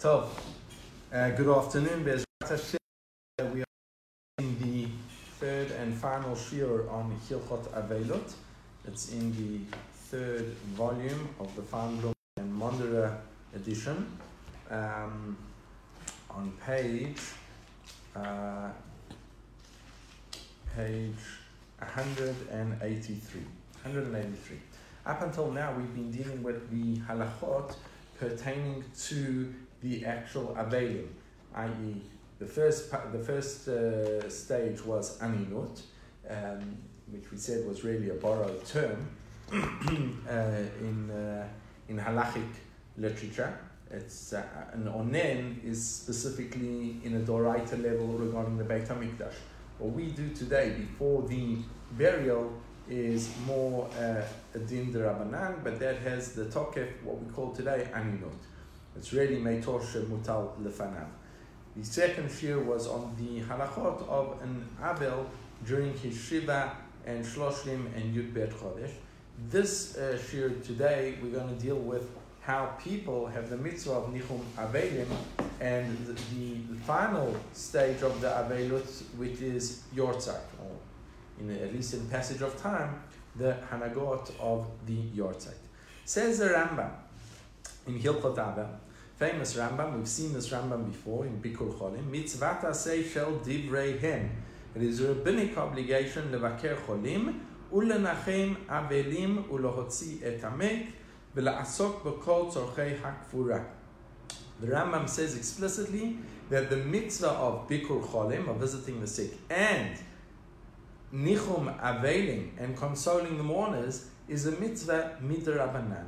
So, uh, good afternoon. Bezrat. We are in the third and final shir on Hilchot Avelot. It's in the third volume of the Farnblom and Mondera edition. Um, on page uh, page 183. 183. Up until now, we've been dealing with the halachot pertaining to the actual avelim, i.e., the first the first uh, stage was aninut, um, which we said was really a borrowed term uh, in uh, in halachic literature. It's uh, an onen is specifically in a doraita level regarding the Beit Hamikdash. What we do today before the burial is more uh, a din derabanan, but that has the tokef, what we call today aninut. It's really meitosh mutal lefanav. The second shir was on the halachot of an Abel during his Shiva and Shloshim and Yud Bet Chodesh. This uh, shir today, we're going to deal with how people have the mitzvah of Nichum Avelim and the, the final stage of the Avelut, which is Yortzak, or in, least in passage of time, the Hanagot of the Yortzak. Says the Rambam in Hilchot Avel, famous Rambam, we've seen this Rambam before in Bikur Cholim, mitzvat aseh shel divreihem. It is a rabbinic obligation levaker cholim, ולנחם אבלים ולהוציא את המת ולעסוק בכל צורכי The Rambam says explicitly that the mitzvah of Bikur Cholim, of visiting the sick, and Nichum avelim and consoling the mourners, is a mitzvah midrabanan.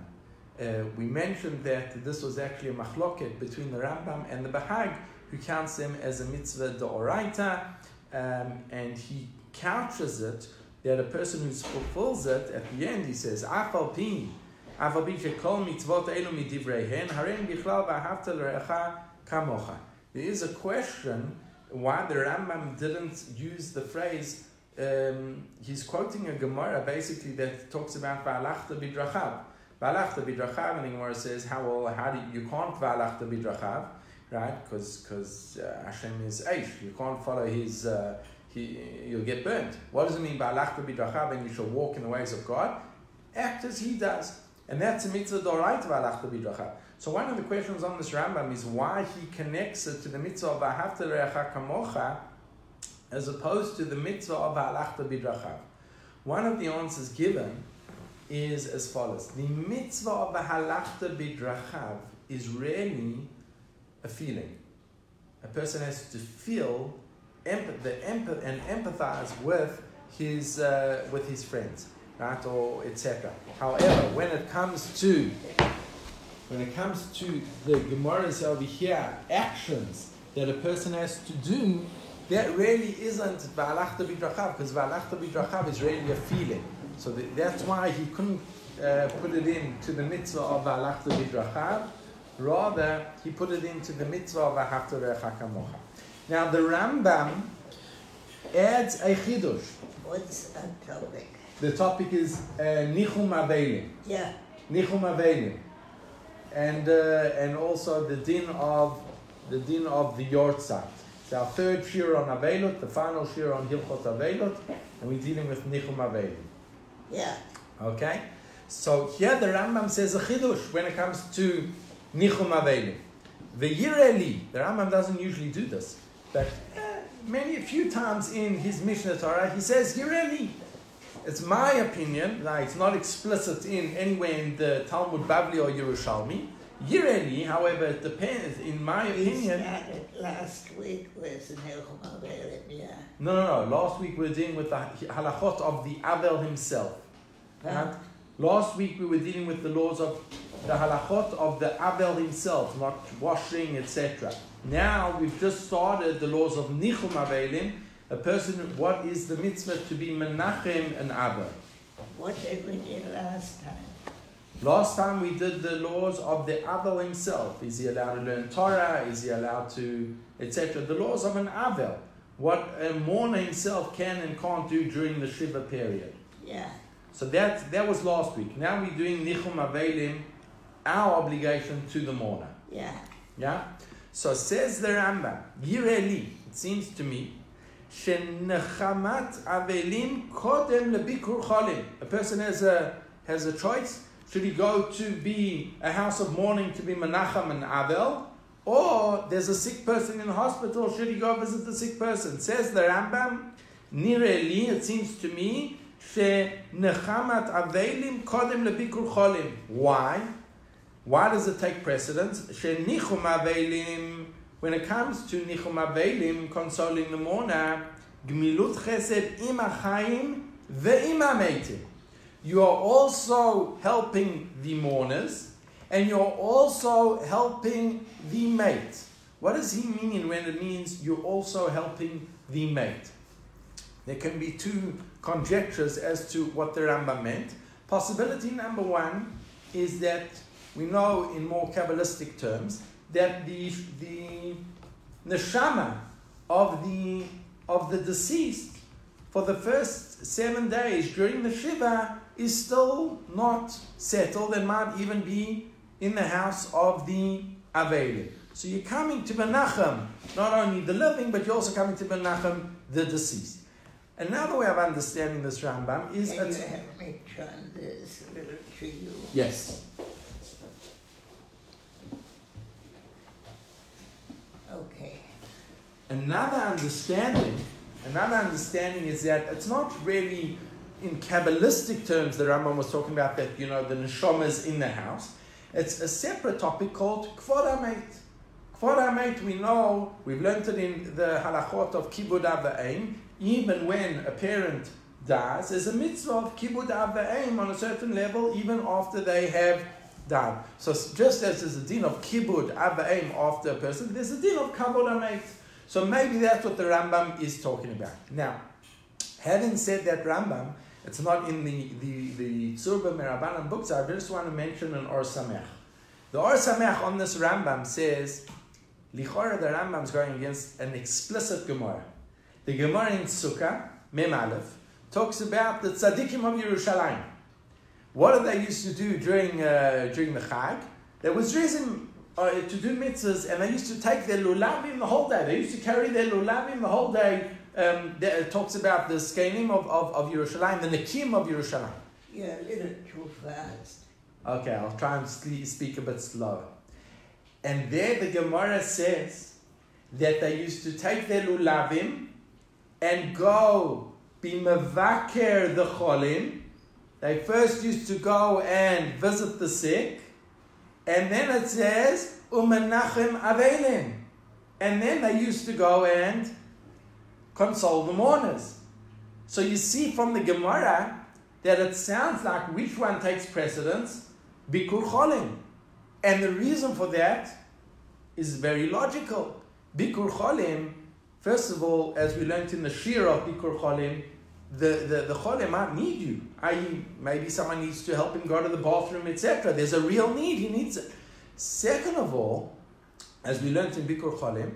Uh, we mentioned that this was actually a machloket between the Rambam and the Bahag, who counts them as a mitzvah deoraita, um, and he couches it that a person who fulfills it at the end, he says, Afal pin, afal pin shekol mitzvot elu midivrehen, harem bichlal v'ahavta l'recha kamocha. There is a question why the Rambam didn't use the phrase. Um, he's quoting a Gemara basically that talks about v'alachta bidrachav. V'alachta bidrachav, and the Gemara says, how well, how do you, you can't v'alachta bidrachav, right? Because because uh, Hashem is eish, you can't follow his. Uh, he, you'll get burnt. What does it mean by alachta bidrachav? And you shall walk in the ways of God. Act as He does, and that's a mitzvah doraita v'alachta bidrachav. So one of the questions on this Rambam is why he connects it to the mitzvah of ahavta recha kamocha, as opposed to the mitzvah of alachta bidrachav. One of the answers given is as follows: the mitzvah of the halachta bidrachav is really a feeling. A person has to feel the and empathize with his uh, with his friends, right, or etc. However, when it comes to when it comes to the Gemara's over here, actions that a person has to do, that really isn't V'alachta bidrachav, because V'alachta bidrachav is really a feeling. So the, that's why he couldn't uh, put it into the mitzvah of V'alachta bidrachav. Rather, he put it into the mitzvah of Recha Kamocha. Now, the Rambam adds a chidush. What's the topic? The topic is uh, Nichum Avelim. Yeah. Nichum Avelim. And, uh, and also the din of the din of the Yortzat. It's our third shir on Avelot, the final shir on Hilchot Avelot, and we're dealing with Nichum Avelim. Yeah. Okay? So here the Rambam says a chidush when it comes to Nichum Avelim. The Yireli, the Rambam doesn't usually do this, but uh, many, a few times in his Mishneh Torah, he says Yireli. It's my opinion, like it's not explicit in anywhere in the Talmud Bavli or Yerushalmi. Yireli, however, it depends, in my opinion. last week with Avelim, yeah. No, no, no. Last week we were dealing with the halachot of the Avel himself. Right? Last week we were dealing with the laws of the halachot of the Abel himself, not washing, etc. Now we've just started the laws of Nichum Avelim, a person, what is the mitzvah to be Menachem and Abel? What did we do last time? Last time we did the laws of the Abel himself. Is he allowed to learn Torah? Is he allowed to, etc.? The laws of an Abel. What a mourner himself can and can't do during the Shiva period. Yeah. So that, that was last week. Now we're doing Nichum Avelim, our obligation to the mourner. Yeah. Yeah? So says the Rambam, Yireli, it seems to me, shenechamat avelim kodem lebikur cholim. A person has a, has a choice. Should he go to be a house of mourning to be menachem and avel? Or there's a sick person in the hospital, should he go visit the sick person? Says the Rambam, Nireli, it seems to me, shenechamat avelim kodem lebikur cholim. Why? Why does it take precedence? Shenichum avelim, when it comes to nichum avelim, consoling the mourner, gmilut chesed im achayim ve'im ameitim. You are also helping the mourners, and you're also helping the meit. What does he mean when it means you're also helping the meit? There can be two conjectures as to what the Rambam meant. Possibility number one is that we know in more Kabbalistic terms that the, the neshama of the, of the deceased for the first seven days during the Shiva is still not settled and might even be in the house of the Avelim. So you're coming to Menachem, not only the living, but you're also coming to Menachem, the deceased. Another way of understanding this Rambam is... Can you have me turn this a little to you? Yes. Okay. Another understanding, another understanding is that it's not really in Kabbalistic terms the Rambam was talking about that, you know, the neshama is in the house. It's a separate topic called Kvod HaMeit, we know, we've learned it in the halachot of Kibud Ava'im, even when a parent dies, there's a mitzvah of Kibud Ava'im on a certain level, even after they have died. So just as there's a din of Kibud Ava'im after a person, there's a din of Kavod HaMeit. So maybe that's what the Rambam is talking about. Now, having said that Rambam, it's not in the, the, the Tzurba Merabanan books, I just want to mention an Or Sameach. The Or Sameach on this Rambam says, Lichora the Rambam is going against an explicit Gemara. The Gemara in Sukkah, Mem Aleph, talks about the tzaddikim of Yerushalayim. What did they used to do during, uh, during the Chag? There was reason uh, to do mitzvahs, and they used to take their lulavim the whole day. They used to carry their lulavim the whole day. Um, it talks about the scaling of, of, of Yerushalayim, the Nakim of Yerushalayim. You're a little too fast. Okay, I'll try and speak a bit slower. And there the Gemara says that they used to take their lulavim and go be mevaker the cholim. They first used to go and visit the sick, and then it says umenachem avelim, and then they used to go and console the mourners. So you see from the Gemara that it sounds like which one takes precedence? Bikur cholim. And the reason for that is very logical. Bikur cholim, first of all, as we learned in the Shira of Bikur cholim, the, the, the cholim might need you. I.e., maybe someone needs to help him go to the bathroom, etc. There's a real need, he needs it. Second of all, as we learned in Bikur cholim,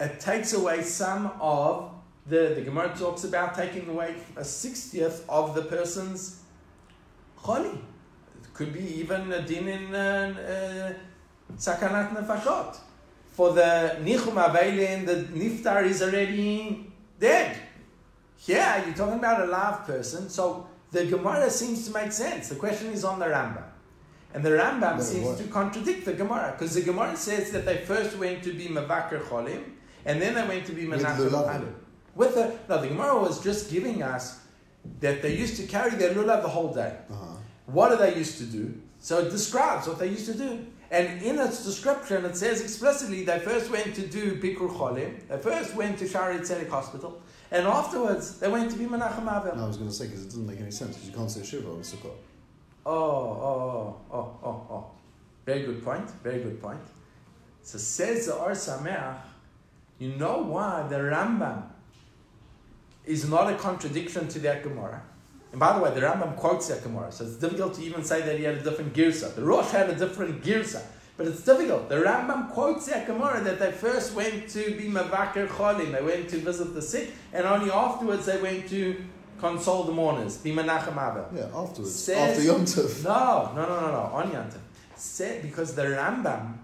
it takes away some of the, the Gemara talks about taking away a sixtieth of the person's choli. It could be even a din in uh, uh, sakanat nefashot. For the nichum aveilin, the niftar is already dead. Yeah, you're talking about a live person, so the Gemara seems to make sense. The question is on the Rambam. And the Rambam seems what? to contradict the Gemara, because the Gemara says that they first went to be Mevaker Cholim, and then they went to be Menachem lulavim. With the, no, the Gemara was just giving us that they used to carry their lulav the whole day. Uh-huh. What do they used to do? So it describes what they used to do. And in its description, it says explicitly they first went to do Bikur Cholim, they first went to Shaare Zedek Hospital, and afterwards they went to be Menachem Avel. No, I was going to say because it doesn't make any sense because you can't say Shiva on Sukkot. Oh, oh, oh, oh, oh, oh. Very good point. Very good point. So says the Or Sameach, you know why the Rambam is not a contradiction to that Gemara. And by the way, the Rambam quotes that Gemara, so it's difficult to even say that he had a different girsa. The Rosh had a different girsa, but it's difficult. The Rambam quotes that Gemara that they first went to be Mevaker Cholim, they went to visit the sick, and only afterwards they went to console the mourners, be Menachem Avel. Yeah, afterwards. Says- After Yom Tov. No, no, no, no, no. On Yantav. Said because the Rambam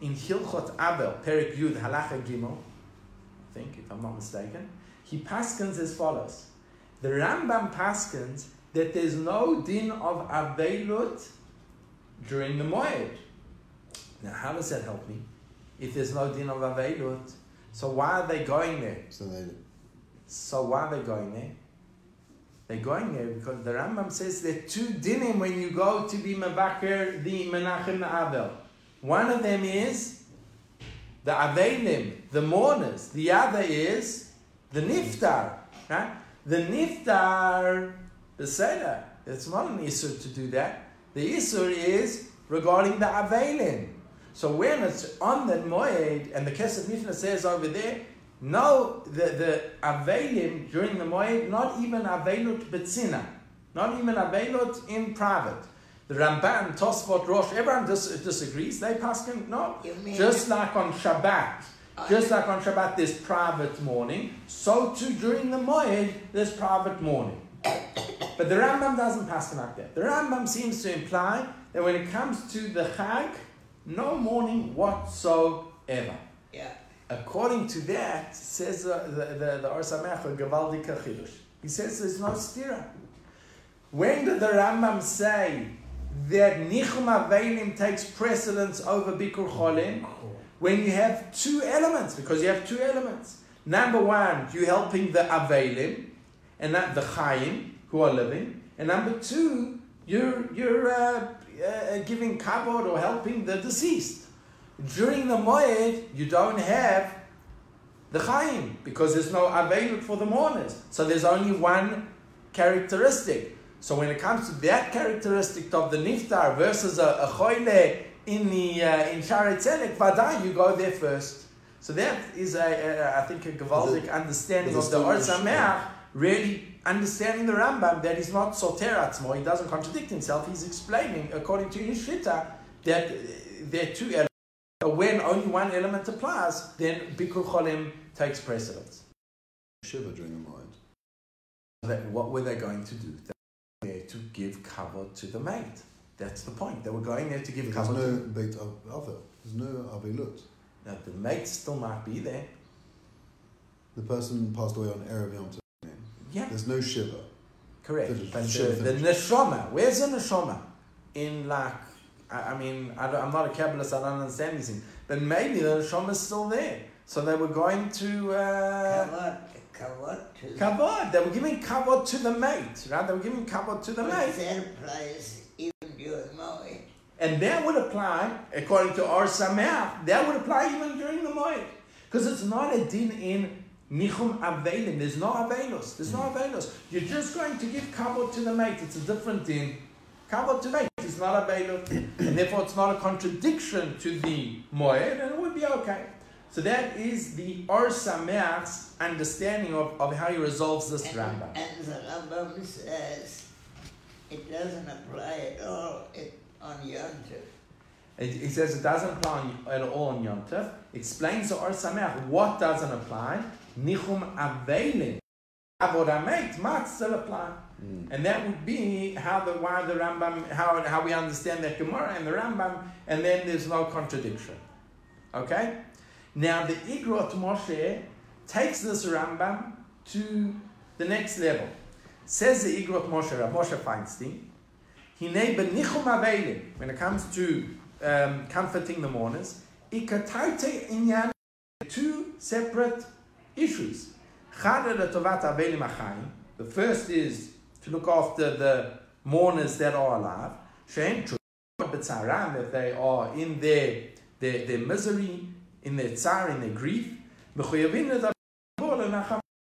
in Hilchot Abel, Perik Yud Halacha Gimel, I think, if I'm not mistaken, he paskins as follows. The Rambam paskins that there's no din of Avelut during the Moed. Now, how does that help me? If there's no din of Avelut, so why are they going there? So they, So why are they going there? They're going there because the Rambam says there are two dinim when you go to be Mabakir, the Menachem Abel. One of them is the Avelim, the mourners. The other is the Niftar. Right? The Niftar, the Seder. It's not an Isur to do that. The Isur is regarding the Avelim. So when it's on the Moed, and the Kesef Mishnah says over there, no, the, the Avelim during the Moed, not even Avelut Betzina, not even Avelut in private. The Ramban, Tosfot, Rosh, everyone dis- disagrees. They pass him, no. Just like on Shabbat, just like on Shabbat there's private mourning, so too during the Moed there's private mourning. But the Rambam doesn't pass like that. The Rambam seems to imply that when it comes to the Chag, no mourning whatsoever. yeah. According to that, says uh, the the the Or Sameach a Gavaldika Chidush. He says there's no stira. When did the Rambam say that Nichum Avelim takes precedence over Bikur Cholim? When you have two elements, because you have two elements. Number one, you're helping the Avelim, and not the Chaim, who are living. And number two, you're, you're uh, uh, giving kavod or helping the deceased. During the Moed, you don't have the Chaim because there's no Avelut for the mourners. So there's only one characteristic. So when it comes to that characteristic of the Niftar versus a, a in the uh, in Shaare Zedek, Vadai, you go there first. So that is a, a I think a Gavaldic understanding of the Or still- Sameach, really understanding the Rambam that he's not Soter Atzmo, he doesn't contradict himself, he's explaining according to his Shita that uh, there are two elements. But when only one element applies, then Bikur Cholim takes precedence. shiva during the mind. That, what were they going to do? They were there to give cover to the meit. That's the point. They were going there to give There's cover no to beit Avel. There's no Avelut. now, the meit still might be there. The person passed away on Erev Yom Tov. Yeah, There's no shiva. correct. Finish. But the, Should the neshama, where's the neshama? In like, I, I mean, I don't, I'm not a Kabbalist, I don't understand these things. But maybe the neshama is still there. So they were going to. Uh, Kavod, kavod Kavod. They were giving kavod to the meit, right? They were giving kavod to the But meit. that applies even during Moed. And that would apply, according to Or Sameach, that would apply even during the Moed. Because it's not a din in Nichum Avelim. There's no Avelos. There's no Avelos. You're just going to give kavod to the meit. It's a different din. Kavod to meit is not Avelos. and therefore it's not a contradiction to the Moed, and it would be okay. So that is the Or Sameach's understanding of, of how he resolves this And, Rambam. and the Rambam says it doesn't apply at all it, on Yom Tov. It, he says it doesn't apply on, at all on Yom Tov. Explains to Or Sameach what doesn't apply. Nichum Avelim. Avodamet might still apply. Hmm. And that would be how the why the Rambam how how we understand that Gemara and the Rambam, and then there's no contradiction. Okay? Now the Igrot Moshe takes this Rambam to the next level. Says the Igrot Moshe, Rav Moshe Feinstein, Hine benichum avelim, when it comes to um, comforting the mourners, two separate issues. The first is to look after the mourners that are alive. That they are in their, their, their misery, in their tsar, in their grief.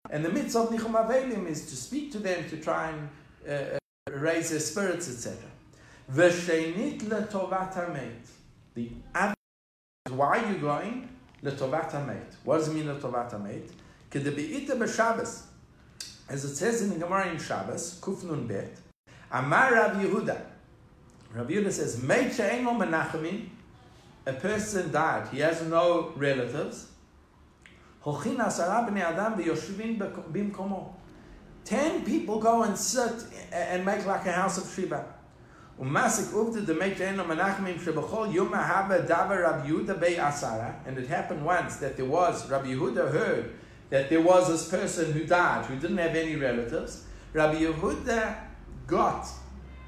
And the mitzvah of nichum avelim is to speak to them, to try and uh, raise their spirits, etc. V'sheinit letovat hamet. The other why are you going letovat hamet? What does it mean letovat hamet? Kedebeita b'Shabbos, as it says in the Gemara in Shabbos, Kuf Nun Bet, Amar Rav Yehuda. Rav Yehuda says, Meit she'en lo menachamin, a person died, he has no relatives. Hochin asara b'nei adam v'yoshvin b'mkomo. Ten people go and sit and make like a house of Shiva. Umasik uvda de meitenu menachmim shebachol yom haba davar Rabbi Yehuda bei asara. And it happened once that there was, Rabbi Yehuda heard that there was this person who died, who didn't have any relatives. Rabbi Yehuda got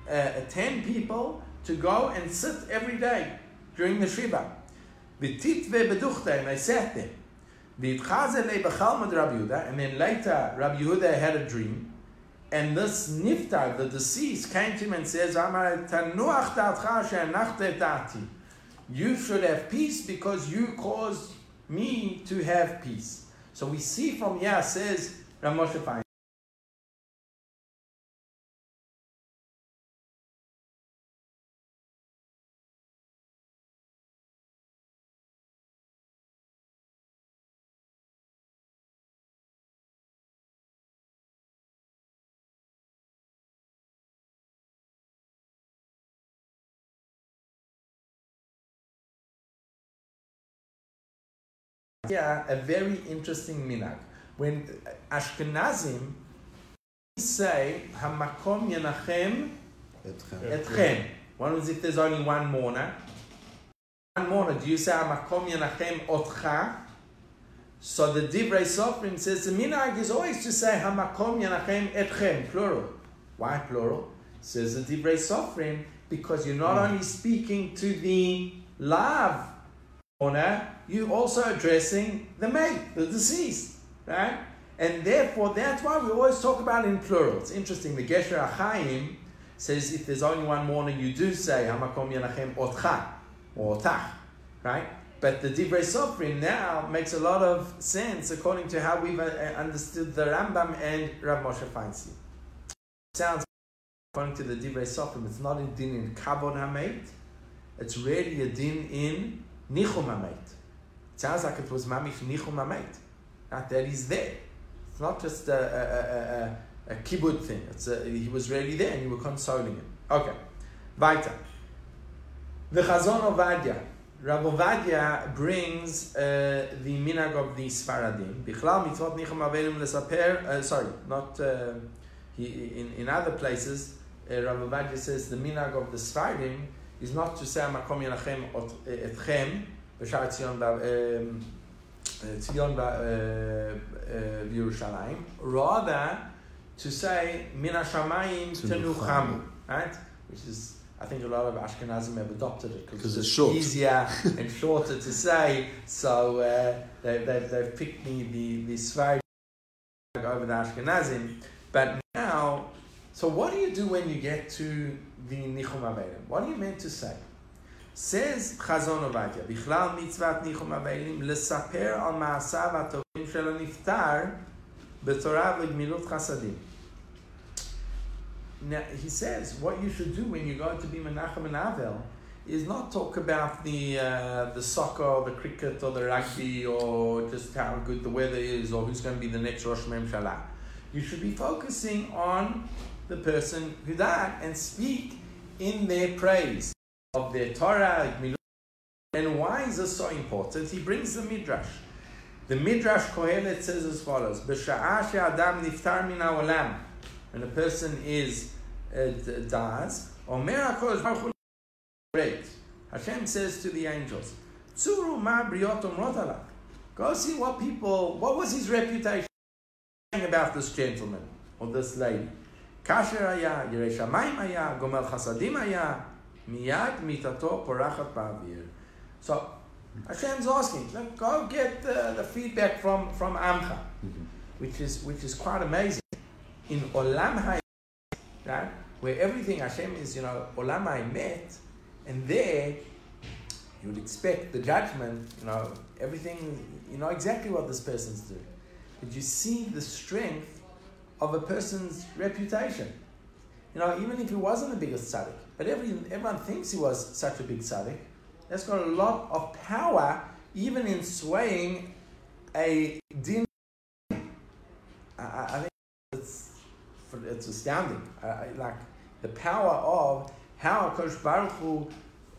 uh, 10 people to go and sit every day during the Shiva. And they sat there. And then later Rabbi Yehuda had a dream, and this niftar, the deceased, came to him and says. You should have peace because you caused me to have peace. So we see from here, says Rav Moshe Yeah, a very interesting minhag. When Ashkenazim say Hamakom Yenachem Etchem. One is if there's only one mourner. One mourner, do you say Hamakom Yenachem Otcha? So the Divrei Sofrim says the minhag is always to say Hamakom Yenachem Etchem, plural. Why plural? Says the Divrei Sofrim because you're not hmm. only speaking to the love mourner, you're also addressing the meit, the deceased, right? And therefore, that's why we always talk about in plural. It's interesting. The Gesher HaChaim says if there's only one mourner, you do say Hamakom Yanachem Otcha or Otach, right? But the Divrei Sofrim now makes a lot of sense according to how we've uh, understood the Rambam and Rav Moshe Feinstein. Sounds according to the Divrei Sofrim, it's not a din in Kavod Hamet, it's really a din in Nichum Hamet. It sounds like it was Mamich Nichum Hamet. Not that he's there. It's not just a, a, a, a, a kibbutz thing. It's a, he was really there and you were consoling him. Okay. Weiter. The Chazon Ovadia. Rav Ovadia brings uh, the minag of the Sfaradim. Bichlal mitzvot nichum avelim lesaper. Uh, sorry, not uh, he, in in other places. Uh, Rav Ovadia says the minag of the Sfaradim is not to say makom yenachem etchem b'shar Tzion ba- um, uh, Tzion uh, uh, Yerushalayim. Rather to say min hashamayim Tenuchamu. right? Which is I think a lot of Ashkenazim have adopted it because it's short. easier and shorter to say. So uh, they, they, they've picked me the the over the Ashkenazim. But now, so what do you do when you get to the Nichum Aveilim. What do you mean to say? Says Chazon Ovadia, Bichlal mitzvat Nichum avelim lesaper al ma'asav atovim shel ha'niftar b'torah v'gmilut chasadim. Now, he says what you should do when you go to be Menachem and Avel is not talk about the uh, the soccer or the cricket or the rugby or just how good the weather is or who's going to be the next Rosh Hashanah. You should be focusing on the person who died and speak in their praise of their Torah. And why is this so important? He brings the Midrash. The Midrash Kohelet says as follows: "B'sha'ah she'adam niftar min ha'olam." When a person is uh, dies, Omer great. Hashem says to the angels, "Tzuru ma briot. Go see what people. What was his reputation about this gentleman or this lady? Haya, Yerei Shamayim haya, Gomel Chasadim haya, miyad mitato porachat ba'avir. So Hashem's asking, "Look, go get the, the feedback from from Amcha, which is which is quite amazing. In Olam Hay, right, where everything Hashem is, you know, Olam met, and there you would expect the judgment, you know, everything, you know exactly what this person's doing. But you see the strength of a person's reputation. You know, even if he wasn't the biggest tzaddik, but every, everyone thinks he was such a big tzaddik, that's got a lot of power, even in swaying a din. I, I think it's, it's astounding. I, like the power of how Kadosh Baruch Hu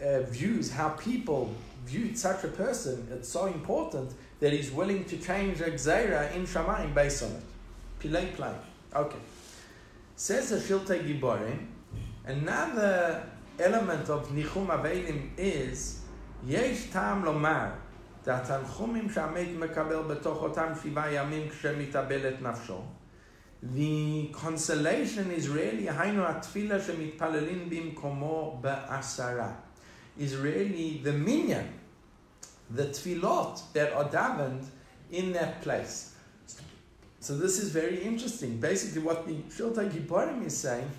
uh, views, how people viewed such a person. It's so important that he's willing to change a gzeira in Shamayim based on it. Pilei play. Okay. Says the Shiltei Giborim, another element of Nichum Aveilim is Yesh Tam Lomar, that Tanchumim Shamed Mekabel Betochotam Shiva Yamim Shemitabelet Nafsho. The consolation is really Hainu Atfila Shemit Palelin Bim Komo Be'asara. Is really the minyan, the tfilot that are davened in that place. So this is very interesting. Basically what the Shiltei Gibborim is saying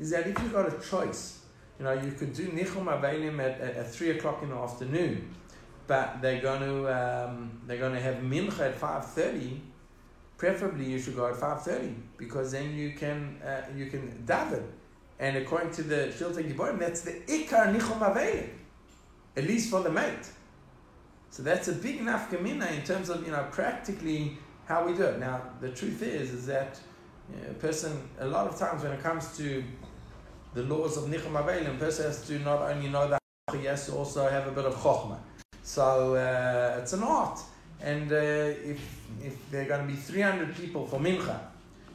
is that if you've got a choice, you know, you could do Nichum Avelim at, at, at 3 o'clock in the afternoon, but they're going to, um, they're going to have Mincha at 5.30, preferably you should go at 5.30, because then you can, uh, you can daven. And according to the Shiltei Gibborim, that's the Ikar Nichum Avelim, at least for the meit. So that's a big nafkamina in terms of, you know, practically how we do it. Now, the truth is, is that you know, a person, a lot of times when it comes to the laws of Nichum Avelim, a person has to not only know the he has to also have a bit of chokhmah. So uh, it's an art. And uh, if, if there are going to be 300 people for Mincha,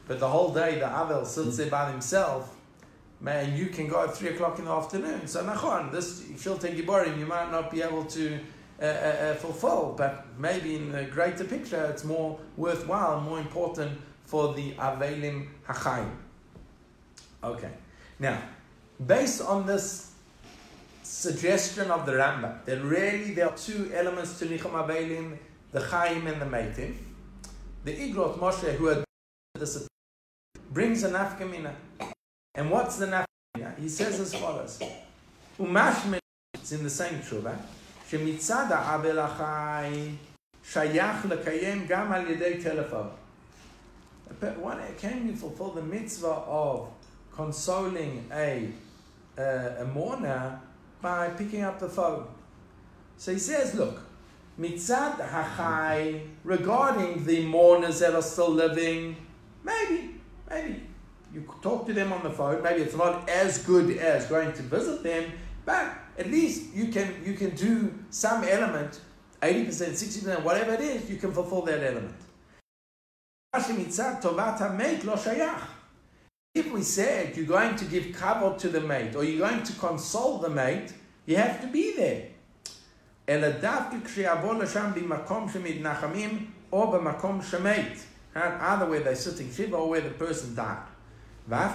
but the whole day the Avel sits there by himself, man, you can go at 3 o'clock in the afternoon. So, nachon, this Shiltei Giborim, you might not be able to uh, uh, uh, fulfill, but maybe in the greater picture, it's more worthwhile, more important for the Avelim Hachayim. Okay. Now, based on this suggestion of the Rambam, that really there are two elements to Nichum Avelim, the Chaim and the Meitim, the Igrot Moshe, who had this, brings a nafkamina. And what's the nafkamina? He says as follows, Umashmin, it's in the same tshuva, שמצד העוול החי שייך לקיים גם על ידי טלפון. One, can you fulfill the mitzvah of consoling a, uh, a mourner by picking up the phone? So he says, look, mitzad hachai, regarding the mourners that are still living, maybe, maybe you talk to them on the phone. Maybe it's not as good as going to visit them, but at least you can you can do some element, 80%, 60%, whatever it is, you can fulfill that element. If we said you're going to give cover to the meit or you're going to console the meit, you have to be there. Either where they're sitting shiva or where the person died. Then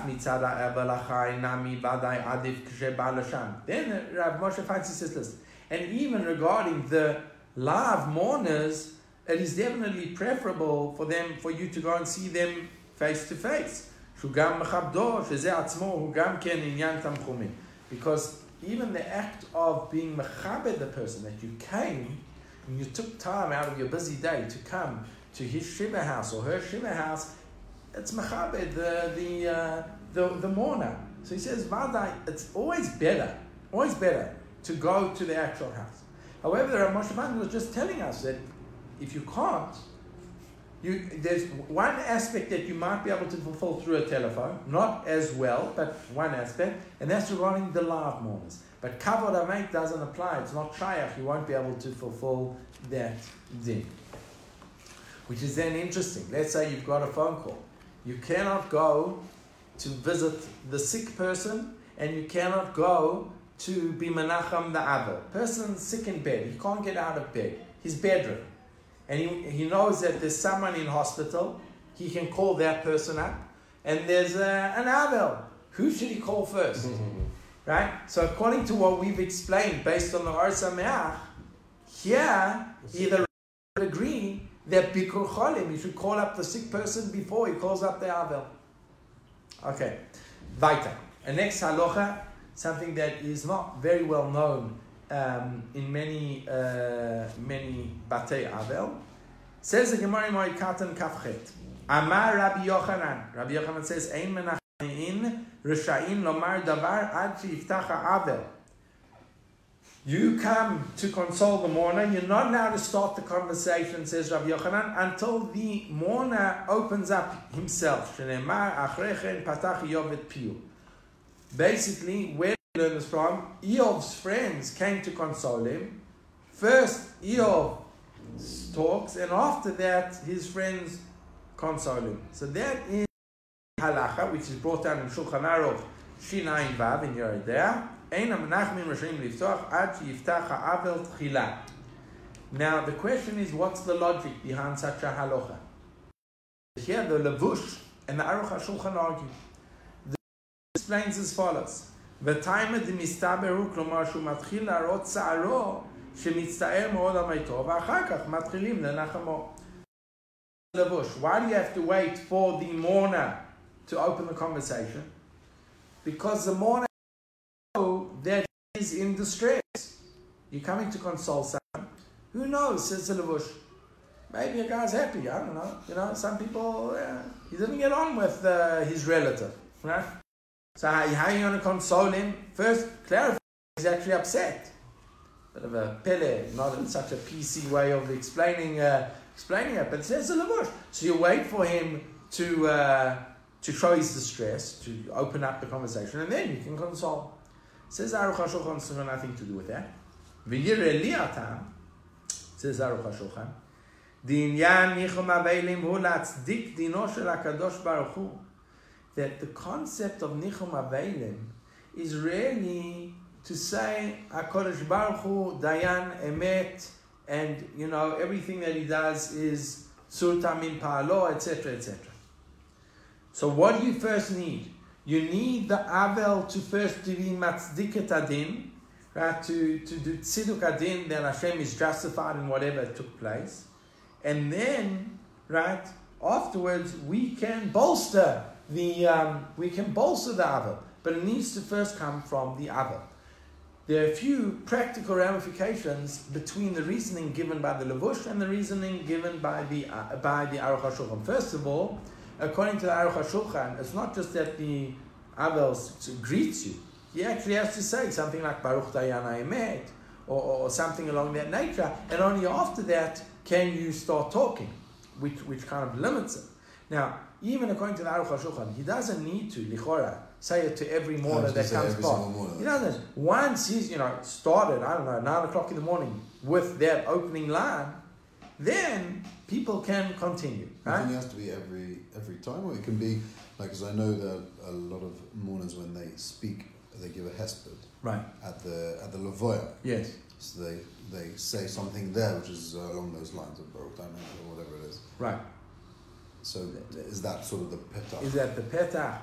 Rav Moshe finds his sisters. And even regarding the live mourners, it is definitely preferable for them, for you to go and see them face to face. Because even the act of being mechabed the person, that you came and you took time out of your busy day to come to his shiva house or her shiva house, it's mechabed, the, the, uh, the, the mourner. So he says, Vadai, it's always better, always better to go to the actual house. However, Rav Moshe Feinstein was just telling us that if you can't, you, there's one aspect that you might be able to fulfill through a telephone, not as well, but one aspect, and that's regarding the live mourners. But kavod hameit doesn't apply. It's not shayach. You won't be able to fulfill that din. Which is then interesting. Let's say you've got a phone call. You cannot go to visit the sick person, and you cannot go to be menachem the other. Person's sick in bed. He can't get out of bed. He's bedridden and he, he knows that there's someone in hospital, he can call that person up, and there's a, an Abel. Who should he call first? right? So according to what we've explained, based on the Or Sameach, here, either that Bikur Cholim, you should call up the sick person before he calls up the Abel. Okay, Vaita. And next halacha, something that is not very well known um, in many uh, many batei avel. Says the Gemara in Katan Kafchet. Amar Rabbi Yochanan. Rabbi Yochanan says, "Ein menachin reshain lomar davar ad shiftacha avel." You come to console the mourner. You're not allowed to start the conversation, says Rabbi Yochanan, until the mourner opens up himself. Basically, where we learn this from, Iyov's friends came to console him. First, Iyov talks, and after that, his friends console him. So that is halacha, which is brought down in Shulchan Aruch, Shinaim Vav and there now, the question is, what's the logic behind such a halacha? Here, the Levush and the Aruch HaShulchan argue. The explains as follows. why do you have to wait for the mourner to open the conversation? Because the mourner that he in distress. You're coming to console someone. Who knows, says the Levush. Maybe a guy's happy, I don't know. You know, some people, uh, he doesn't get on with uh, his relative, right? So how, how are you going to console him? First, clarify he's actually upset. Bit of a pele, not in such a PC way of explaining uh, explaining it, but says the Levush. So you wait for him to uh, to show his distress, to open up the conversation, and then you can console. Says Aruch HaShulchan, so nothing to do with that. V'yireh li'atam, says Aruch HaShulchan, Dinyan Nichum Aveilim Hu Latzdik Dino Shel HaKadosh Baruch Hu. That the concept of Nichum Aveilim is really to say HaKadosh Baruch Hu, Dayan Emet, and you know everything that he does is Surtamim Pa'alo, etc., etc. So what do you first need? You need the Avel to first to be Matzdiket Adin, right, to, to do Tziduk Adin, then Hashem is justified in whatever took place. And then, right, afterwards we can bolster the um, we can bolster the Avel, but it needs to first come from the Avel. There are a few practical ramifications between the reasoning given by the Levush and the reasoning given by the uh, by the Aruch HaShulchan. First of all, according to the Aruch HaShulchan, it's not just that the Avel greets you. He actually has to say something like Baruch Dayan Emet or, or something along that nature, and only after that can you start talking, which, which kind of limits it. Now, even according to the Aruch HaShulchan, he doesn't need to, lichora, say it to every mourner that comes by. He doesn't. Once he's, you know, started, I don't know, 9 o'clock in the morning with that opening line, then people can continue. I Right? think it has to be every every time, or it can be like, because I know that a lot of mourners when they speak, they give a hesped Right. at the at the lavoya. Yes. So they they say something there which is uh, along those lines of Baruch or whatever it is. Right. So is that sort of the petah? Is that the petah?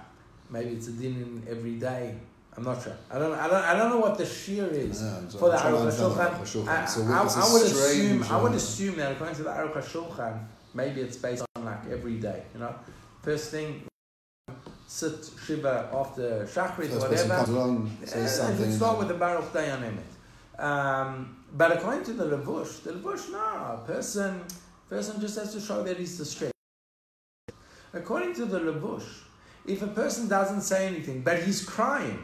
Maybe it's a din every day. I'm not sure. I don't. I don't. I don't know what the shear is Yeah, for the Aruch HaShulchan. I, So I, it's would assume. strange, I would uh, assume that according to the Aruch HaShulchan, maybe it's based on like every day. You know, first thing, sit shiva after shachrit, person whatever. along, says something. start with the Baruch Dayan Emet. Um, but according to the Levush, the Levush, no, a person, person just has to show that he's distressed. According to the Levush, if a person doesn't say anything, but he's crying,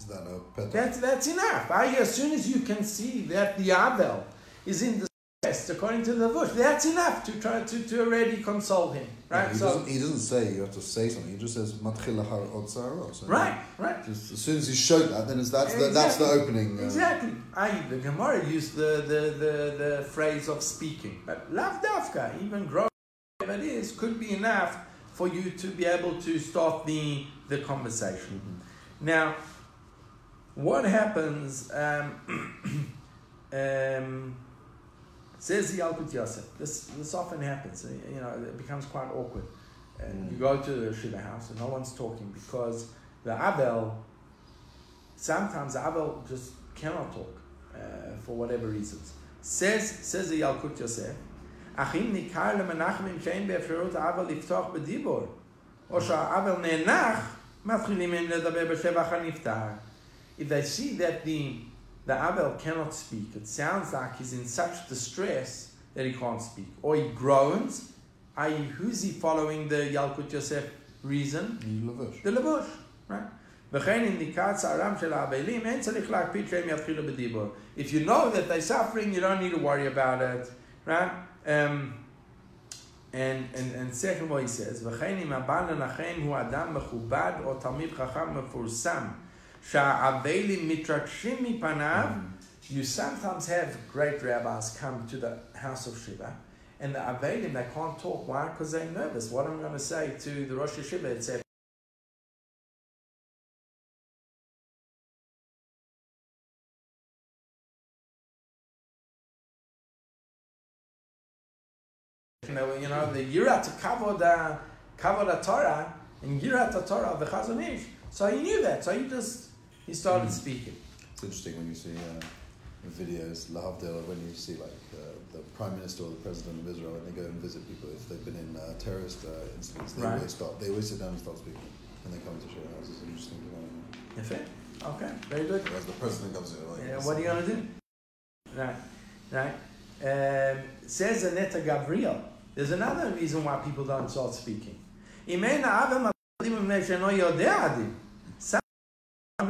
Is that a that's, that's enough. I, as soon as you can see that the Abel is in the distress, according to the Levush, that's enough to try to, to already console him. Yeah, Right? he, so, doesn't, he doesn't say you have to say something. He just says matchil lahar od. So right, right. Just, as soon as he showed that, then it's, that's the that's the opening. Uh, Exactly. I, the Gemara used the, the, the, the phrase of speaking, but lav dafka, even whatever it is, could be enough for you to be able to start the, the conversation. Now, what happens? Um, um, says the Yalkut Yosef. This this often happens. Eh, you know, it becomes quite awkward. And you go to the shiva house and no one's talking because the Abel. Sometimes the Abel just cannot talk uh, for whatever reasons. Says says the Yalkut Yosef. אחים ניכר למנחמים שאין באפשרות האבל לפתוח בדיבור, או שהאבל נאנח, מתחילים הם לדבר בשבח haniftar if they see that the, the Abel cannot speak, it sounds like he's in such distress that he can't speak. Or he groans, i.e., who's he following the Yalkut Yosef reason? The Levush. The Levush, right? If you know that they're suffering, you don't need to worry about it, right? Um, and, and, and second what he says, Mm-hmm. You sometimes have great rabbis come to the house of Shiva, and the Avelim, they can't talk. Why? Because they're nervous. What am I going to say to the Rosh Yeshiva, etc.? you know, the Yirat Kavoda, uh, Kavoda Torah, and Yirat Torah of the Chazon Ish. So he knew that. So he just he started Mm. speaking. It's interesting when you see uh, videos, Lahavdil, when you see like uh, the prime minister or the president of Israel, and they go and visit people, if they've been in uh, terrorist uh, incidents, they Right. always start, they always sit down and start speaking, and they come to share houses. It's interesting development. If it? Okay, very good. The president comes in, like, Yeah, what are you going to do? Right, right. Um, says Aneta Gabriel. There's another reason why people don't start speaking. Imena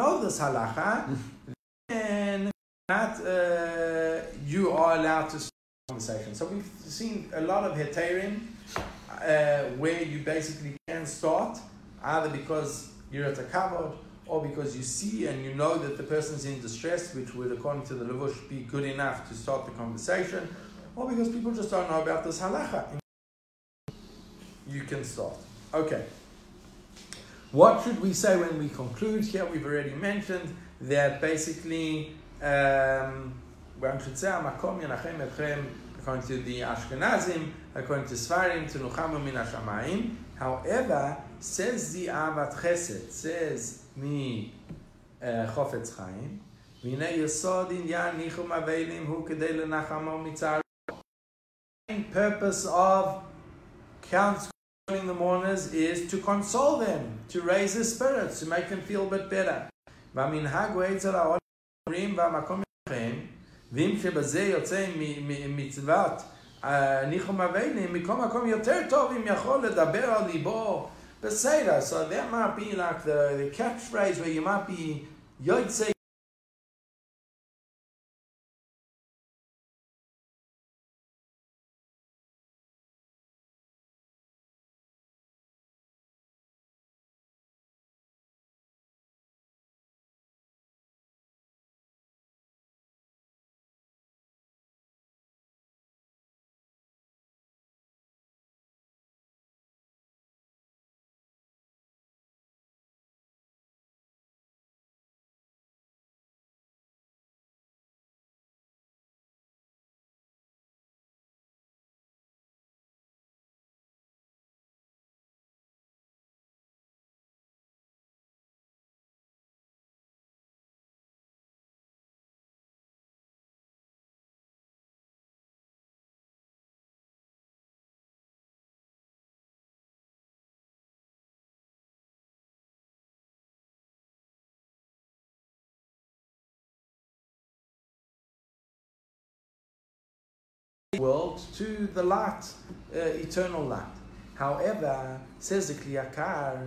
know this halacha, then uh, you are allowed to start conversation. So we've seen a lot of heterim uh, where you basically can start either because you're at a kavod or because you see and you know that the person's in distress, which would, according to the Levush, be good enough to start the conversation, or because people just don't know about this halacha. You can start. Okay. What should we say when we conclude? Here we've already mentioned that basically um, one should say, Yanachem according to the Ashkenazim, according to Svarim, to Nuchamu Min Hashamayim. However, says the Ahavat Chesed, says me, uh, Chofetz Chaim, והנה יסוד inyan ניחום אבלים hu כדי לנחמו mitzar. Purpose of counts counseling the mourners is to console them, to raise their spirits, to make them feel a bit better. והמנהג הוא אצל העולים והמקום שלכם, ואם שבזה יוצא מ- מ- מצוות אה, ניחום אבלים, מכל מקום יותר טוב אם יכול לדבר על ליבו בסדר. So that might be like the, the catchphrase where you might be יוצא world to the light, uh, eternal light. However, says the Kli Yakar,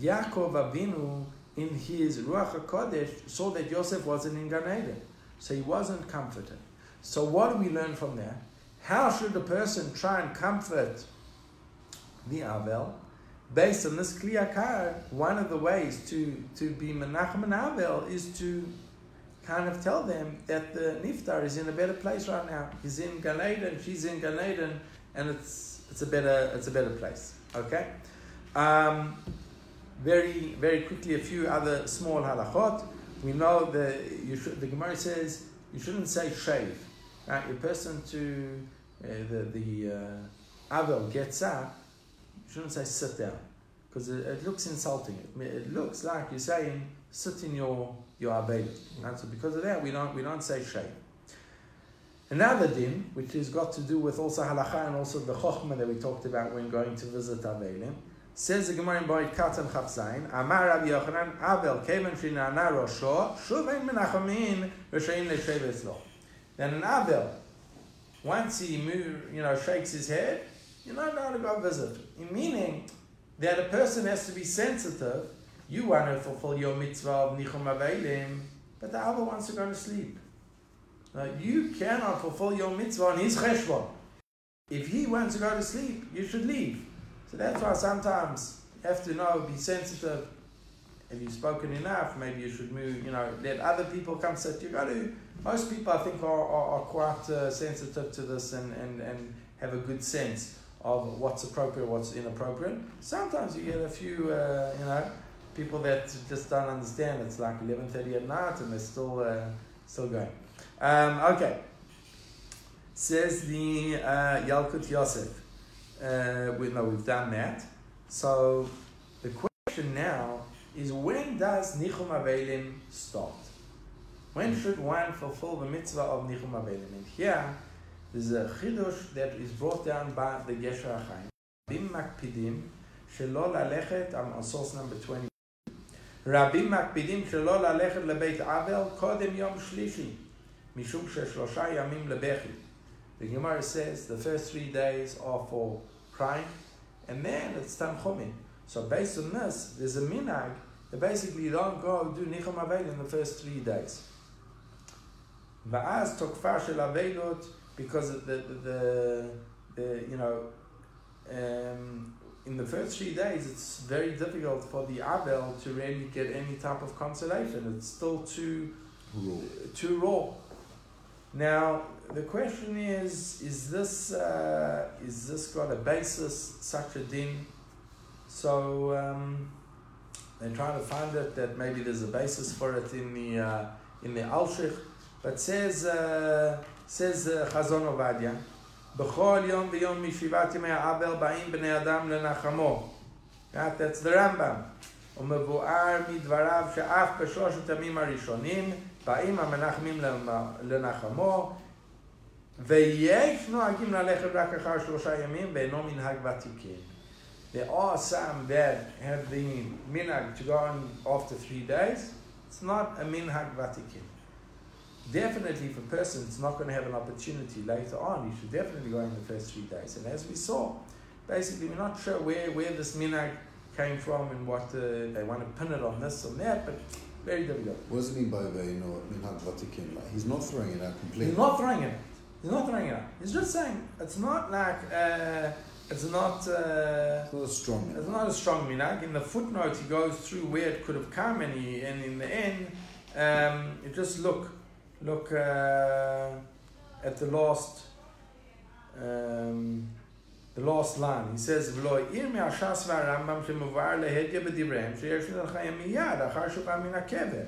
Yaakov Avinu in his Ruach HaKodesh saw that Yosef wasn't in Gan Eden, so he wasn't comforted. So what do we learn from there? How should a person try and comfort the Avel? Based on this Kli Yakar, one of the ways to, to be Menachem and Avel is to kind of tell them that the Niftar is in a better place right now. He's in Gan she's in Gan and it's it's a better it's a better place. Okay. Um, very very quickly, a few other small halachot. We know the you should, the Gemara says you shouldn't say shave. Right, a person to uh, the the uh, avel gets up, you shouldn't say sit down because it, it looks insulting. It, it looks like you're saying sit in your your abelim. Right? So because of that, we don't we don't say shame. Another din, which has got to do with also halacha and also the chokhmah that we talked about when going to visit abelim, says the Gemara in Moed Katan Chafzain, Amar Rabbi Yochanan, Avel kevan shinana rosho, shuvein menachamin v'shein leshev etzlo. Then an Avel, once he move, you know shakes his head, you're not allowed to go visit. Meaning that a person has to be sensitive you want to fulfill your mitzvah of nichum avelim, but the other wants to go to sleep. Now, you cannot fulfill your mitzvah on his cheshbon. If he wants to go to sleep, you should leave. So that's why sometimes you have to know, be sensitive. If you've spoken enough, maybe you should move, you know, let other people come sit. You got to, most people I think are, are, are quite uh, sensitive to this and, and, and have a good sense of what's appropriate, what's inappropriate. Sometimes you get a few, uh, you know, people that just don't understand. It's like eleven thirty at night, and they're still uh, still going. Um, okay, says the uh, Yalkut Yosef. Uh, we know we've done that. So the question now is when does Nichum Avelim start? When hmm. should one fulfill the mitzvah of Nichum Avelim? And here there's a chidush that is brought down by the Gesher HaChaim. Bim makpidim shelo lalechet am um, source number 20. רבים מקפידים שלא ללכת לבית אבל קודם יום שלישי, משום ששלושה ימים לבכי. The Gemara says the first three days are for crying, and then it's Tanchumin. So based on this, there's a minag that basically you don't go do Nichum Avel in the first three days. ואז תוקפה של אבלות, because the, the, the, the you know, um, in the first three days, it's very difficult for the Abel to really get any type of consolation. It's still too Raw. too raw. Now the question is: Is this uh, is this got a basis, such a din? So um, they're trying to find it that maybe there's a basis for it in the uh, in the Alshich, but says uh, says uh, Chazon Ovadia. בכל יום ויום משבעת ימי האבל באים בני אדם לנחמו. The Rambam. ומבואר מדבריו שאף בשלושת הימים הראשונים באים המנחמים לנחמו ויש נוהגים ללכת רק אחר שלושה ימים ואינו מנהג ותיקין. There are some that have the minhag to go on after three days. It's not a minhag vatikin. Definitely, if a person is not going to have an opportunity later on, he should definitely go in the first three days. And as we saw, basically, we're not sure where, where this minhag came from and what uh, they want to pin it on this or that, but very difficult. What does it mean by Veino Minhag Vatikin? Like he's not throwing it out completely. He's not throwing it. out. He's not throwing it out. He's just saying it's not like uh, it's not. Uh, It's not a strong It's not a strong minhag. In the footnote, he goes through where it could have come, and he, and in the end, um, you just look, look uh, at the last um, the last line. He says, "V'lo ir me'ashas v'arambam shemuvar lehedya b'divrem sheyeshin al chayim miyad achar shukam min hakever."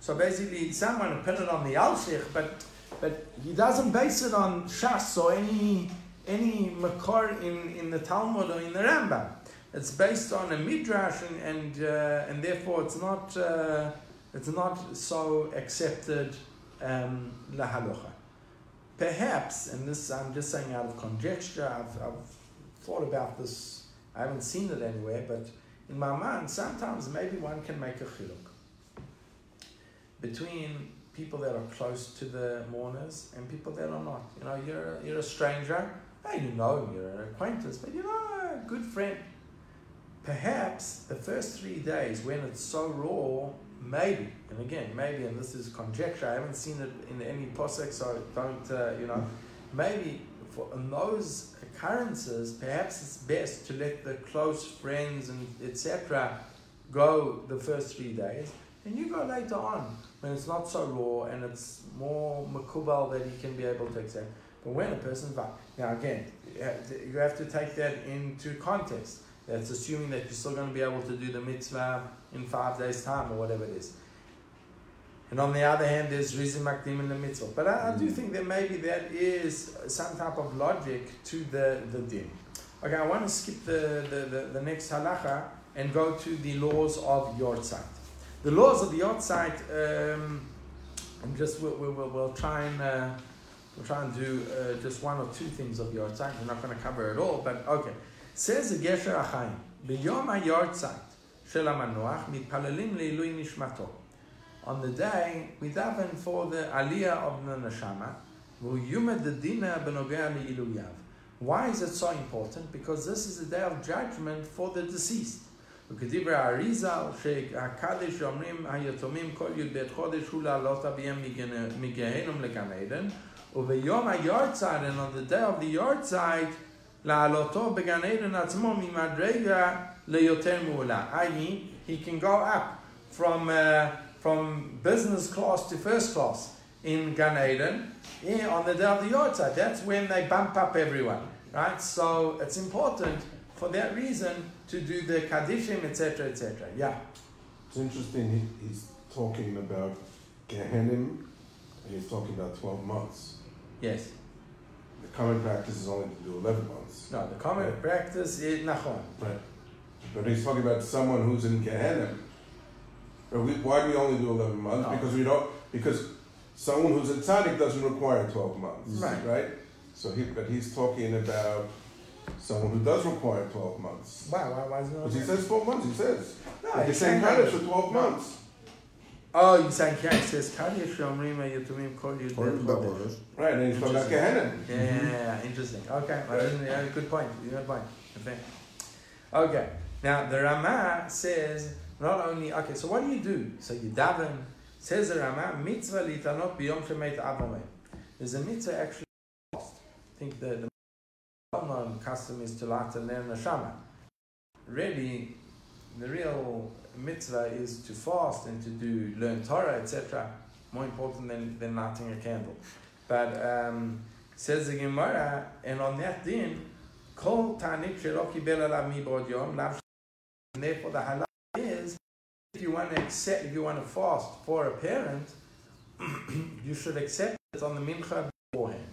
So basically, someone put it on the Alshich, but but he doesn't base it on Shas or any any makor in, in the Talmud or in the Rambam. It's based on a midrash, and and, uh, and therefore it's not uh, it's not so accepted um, lahalocha. Perhaps, and this I'm just saying out of conjecture. I've, I've thought about this. I haven't seen it anywhere, but in my mind, sometimes maybe one can make a chiluk between people that are close to the mourners and people that are not. You know, you're a, you're a stranger. Hey, you know him, you're an acquaintance, but you're not a good friend. Perhaps the first three days when it's so raw, maybe, and again, maybe, and this is conjecture, I haven't seen it in any posek, so don't, uh, you know, maybe for in those occurrences, perhaps it's best to let the close friends and etc. go the first three days, and you go later on when it's not so raw and it's more makubal that he can be able to accept. But when a person's back, now again, you you have to take that into context. That's assuming that you're still going to be able to do the mitzvah in five days' time or whatever it is. And on the other hand, there's rizim makdim in the mitzvah. But I, I do think that maybe that is some type of logic to the, the din. Okay, I want to skip the, the, the, the next halacha and go to the laws of yortzeit. The laws of the yortzeit, um, and just we'll, we'll, we'll try and uh, we'll try and do uh, just one or two things of yortzeit. We're not going to cover it all, but okay says the Gesher HaChaim, ביום היורצייט של המנוח מתפללים On the day, we daven for the aliyah of the neshama, ויומד הדינא בנוגע לעילוייו. Why is it so important? Because this is the day of judgment for the deceased. וכדברי האריזל, שהקדיש אומרים היתומים כל י"ב חודש הוא לעלות אביהם מגהנום לגן עדן, וביום היורצייט, and on the day of the yortzeit, לעלותו בגן עדן עצמו ממדרגה ליותר מעולה. i.e. he can go up from, uh, from business class to first class in Gan Eden yeah, on the day of the Yortzeit. That's when they bump up everyone, right? So it's important for that reason to do the Kaddishim, etc., etc. Yeah. It's interesting, he, he's talking about Gehenim, and he's talking about 12 months. Yes. common practice is only to do 11 months. No, the common Right. practice is nachon. Right. But he's talking about someone who's in Gehenna. We, why do we only do 11 months? No. Because we don't, because someone who's in tzaddik doesn't require 12 months. Right. Right? So he, but he's talking about someone who does require 12 months. Why? Why? Why is it? Because he says 12 months, he says. No, the he's same for 12 No. months. Oh, you're saying yeah, it says Kaddish Shomrim Yatumim Kol Yud Or Del that Chodesh. was Right, and he's talking about Gehenna. Yeah, yeah, yeah, interesting. Okay, I didn't- yeah, good point. Good point. I think. Okay, now the Rama says not only okay. So what do you do? So you daven. Says the Rama, mitzvah litanot biyom shemet avomei. There's a mitzvah actually. I think the, the well-known custom is to light a ner neshama. Really, the real mitzvah is to fast and to do learn Torah, etc. More important than, than lighting a candle. But um, says the Gemara, and on that din, kol tanit yom and therefore the halal is if you want to accept, if you want to fast for a parent, you should accept it on the mincha beforehand.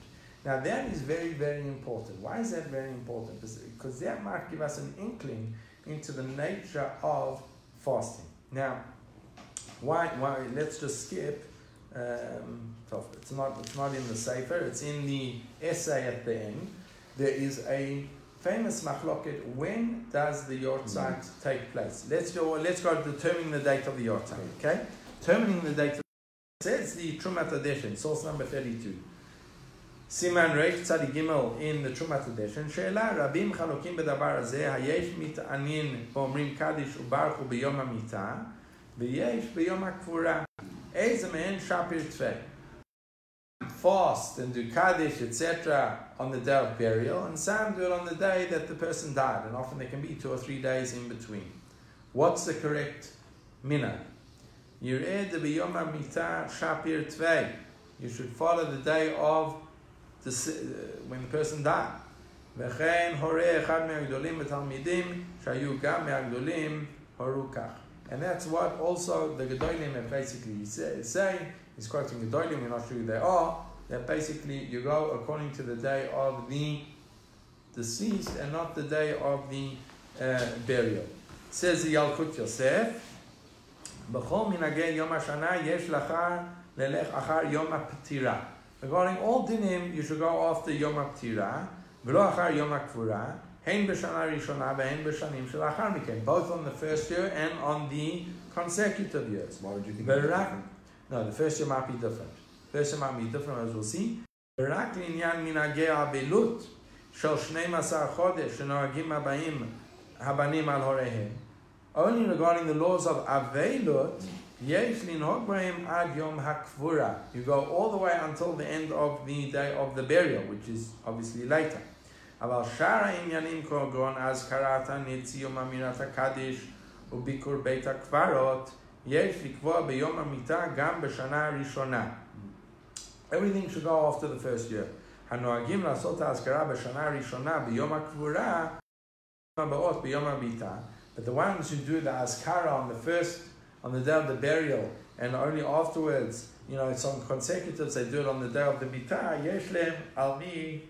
Now that is very, very important. Why is that very important? Because that might give us an inkling into the nature of fasting. Now, why? Why? Let's just skip. Um, it's not. It's not in the sefer. It's in the essay at the end. There is a famous machloket. When does the yortzeit take place? Let's go. Let's go determining the date of the yortzeit. Okay, determining the date. Of says the Trumat HaDeshen, source number thirty-two. סימן ריק צדי ג' in the תרומת הדשן, שאלה רבים חלוקים בדבר הזה, היש מתעניין ואומרים קדיש וברכו ביום המיטה, ויש ביום הקבורה. איזה מהן שפיר תפה? Fast and do Kaddish, etc., on the day of burial, and some do it on the day that the person died, and often there can be two or three days in between. What's the correct minhag? Yireh de biyom hamita shapir tvei. You should follow the day of the, s- uh, when the person died. וכן הורה אחד מהגדולים בתלמידים שהיו גם מהגדולים הורו כך. And that's what also the Gedolim have basically say, say he's quoting Gedolim, we're not sure who they are, that basically you go according to the day of the deceased and not the day of the uh, burial. Says the Yalkut Yosef, בכל מנהגי יום השנה יש לך ללך אחר יום הפטירה. Regarding all dinim, you should go after יום הפטירה, ולא אחר יום הקבורה, הן בשנה הראשונה והן בשנים שלאחר מכן, both on the first year and on the consecutive years. Why would you think? But it's Iraq- different? No, the first year might be different. First year might be different as we'll see. ורק לעניין מנהגי האבלות של 12 חודש שנוהגים הבאים, הבנים על הוריהם. Only regarding the laws of אבלות, יש לנהוג בהם עד יום הקבורה. You go all the way until the end of the day of the burial, which is obviously later. אבל שאר העניינים כגון אזכרת הנצי יום אמירת הקדיש וביקור בית הקברות, יש לקבוע ביום המיטה גם בשנה הראשונה. Everything should go after the first year. הנוהגים לעשות האזכרה בשנה הראשונה ביום הקבורה, הבאות ביום המיטה. But the ones who do the azkara on the first, on the day of the burial, and only afterwards, you know, some consecutives, they do it on the day of the mitah, yeshlem, almi,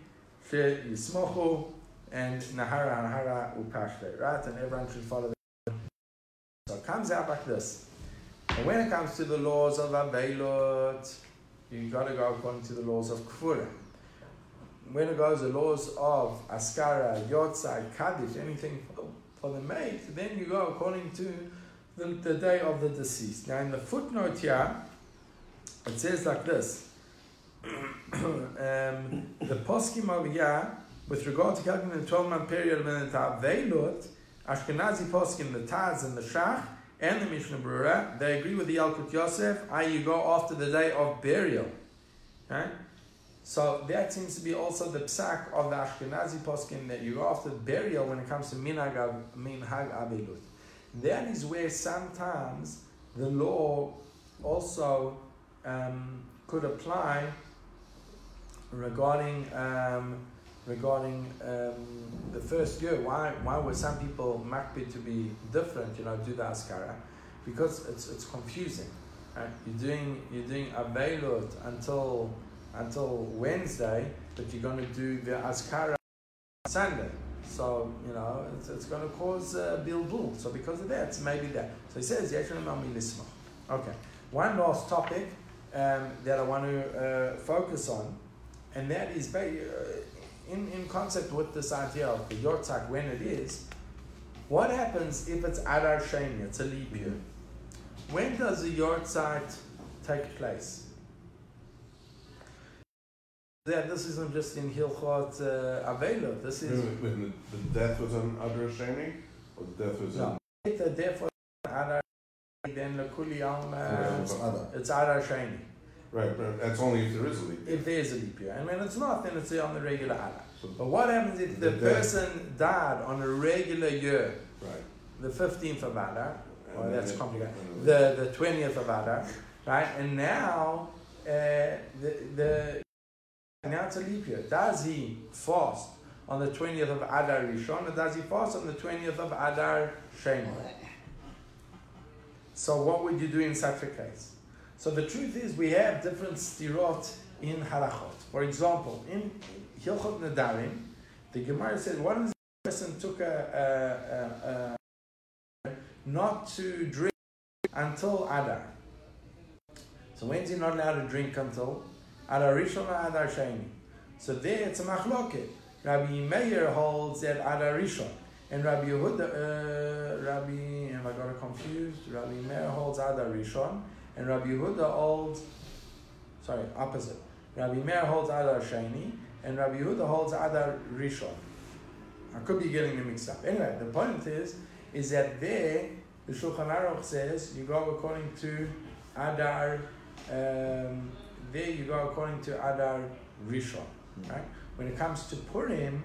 she yismochu, and nahara, nahara, upashle, right? And everyone should follow that. So it comes out like this. And when it comes to the laws of Avelot, you've got to go according to the laws of Kfura. When it goes the laws of Azkara, Yotza, Kaddish, anything for the mate, then you go according to the, the day of the deceased. Now in the footnote here, it says like this. um, the poskim over here, with regard to calculating the 12 month period of the Avelot, Ashkenazi poskim, the Taz and the Shach, and the Mishnah Brura, they agree with the Yalkut Yosef, i.e. you go after the day of burial. Right? So that seems to be also the psak of the Ashkenazi poskim that you go after burial when it comes to minhag, minhag avilut. That is where sometimes the law also um, could apply regarding um, regarding um, the first year. Why why were some people makbid to be different? You know, do the azkara because it's it's confusing. Right? You're doing you're doing avelot until until Wednesday, but you're going to do the Azkara on Sunday. So, you know, it's, it's going to cause uh, bilbul. So because of that, it's maybe that. So he says. Okay. One last topic um, that I want to uh, focus on, and that is uh, in, in concept with this idea of the Yortzeit when it is. What happens if it's Adar Sheni, it's a leap year? When does the Yortzeit take place? That this isn't just in Hilchot uh, Avela. This is When the, the death was on Adar Sheni, or the death was No. on. the therefore Adar then Lakuli Alma. It's other. It's Adar Sheni. Right, but that's only if there is a leap. year. If there's a leap year, and when it's not, then it's on the regular Adar. So, But what happens if the The death. person died on a regular year, right. the fifteenth of Adar? Well, that's complicated. the the twentieth of Adar, right? And now uh, the the now it's a leap year. Does he fast on the twentieth of Adar Rishon, or does he fast on the twentieth of Adar Sheni? So what would you do in such a case? So the truth is we have different stirot in halachot. For example, in Hilchot Nadarim, the Gemara says, what if person took a, a, a, a not to drink until Adar? So when's he not allowed to drink until? Adar Rishon and Adar Sheni? So there it's a machloket. Rabbi Meir holds that Adar Rishon. And Rabbi Yehuda, uh, Rabbi, have I got confused? Rabbi Meir holds Adar Rishon, and Rabbi Yehuda holds, sorry, opposite. Rabbi Meir holds Adar Sheni, and Rabbi Yehuda holds Adar Rishon. I could be getting them mixed up. Anyway, the point is, is that there, the Shulchan Aruch says, you go according to Adar, um, there you go according to Adar Rishon, right? When it comes to Purim,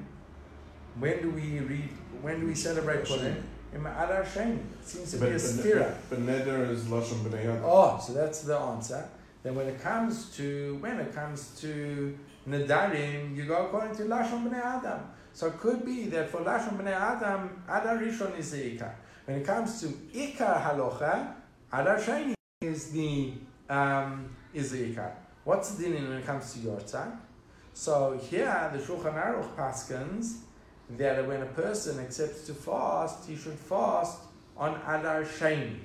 when do we read? When do we celebrate Purim? In Adar Sheni. It seems to But, be a but, stira. but, but neder is lashon b'nei Adam. Oh, so that's the answer. Then when it comes to when it comes to Nadarim, you go according to Lashon Bnei Adam. So it could be that for Lashon Bnei Adam, Adar Rishon is the Ikar. When it comes to Ikar Halocha, Adar Sheni is the um, is the Ikar. What's the din when it comes to Yortzeit? So here the Shulchan Aruch paskins that when a person accepts to fast, he should fast on Adar Sheni.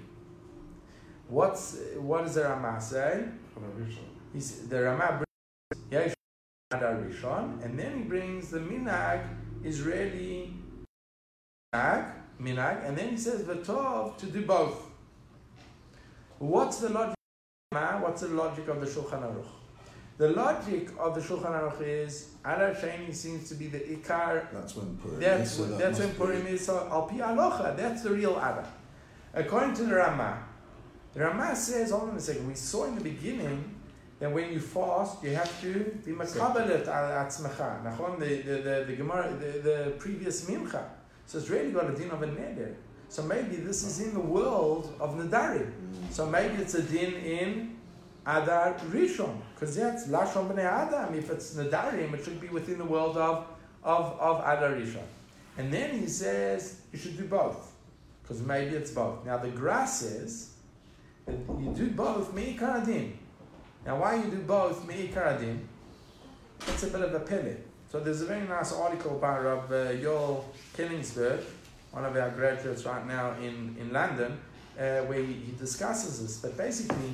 What's what does the Rama say? He's, the Rama brings Yesh Adar Rishon, and then he brings the Minag Israeli Minag, Minag, and then he says V'tov to do both. What's the logic? What's the logic of the Shulchan Aruch? The logic of the Shulchan Aruch is Adar Sheni seems to be the Ikar That's when Purim that's, is. So that that's when Purim is al pi alocha. That's the real Adar. According to the Rama, the Rama says, hold on a second, we saw in the beginning that when you fast, you have to be makabelet al atzmecha. Nachon, the, the, the, the, Gemara, the, the previous mincha. So it's really got a din of a neder. So maybe this is in the world of Nadarim. So maybe it's a din in Adar Rishon, because that's Lashon Bnei Adam. If it's Nadarim, it should be within the world of, of, of Adar Rishon. And then he says you should do both, because maybe it's both. Now the Gra says that you do both Me'ikar Adin. Now why you do both Me'ikar Adin? It's a bit of a pele. So there's a very nice article by Rav uh, Yoel Killingsberg, one of our graduates right now in, in London, uh, where he, discusses this. But basically,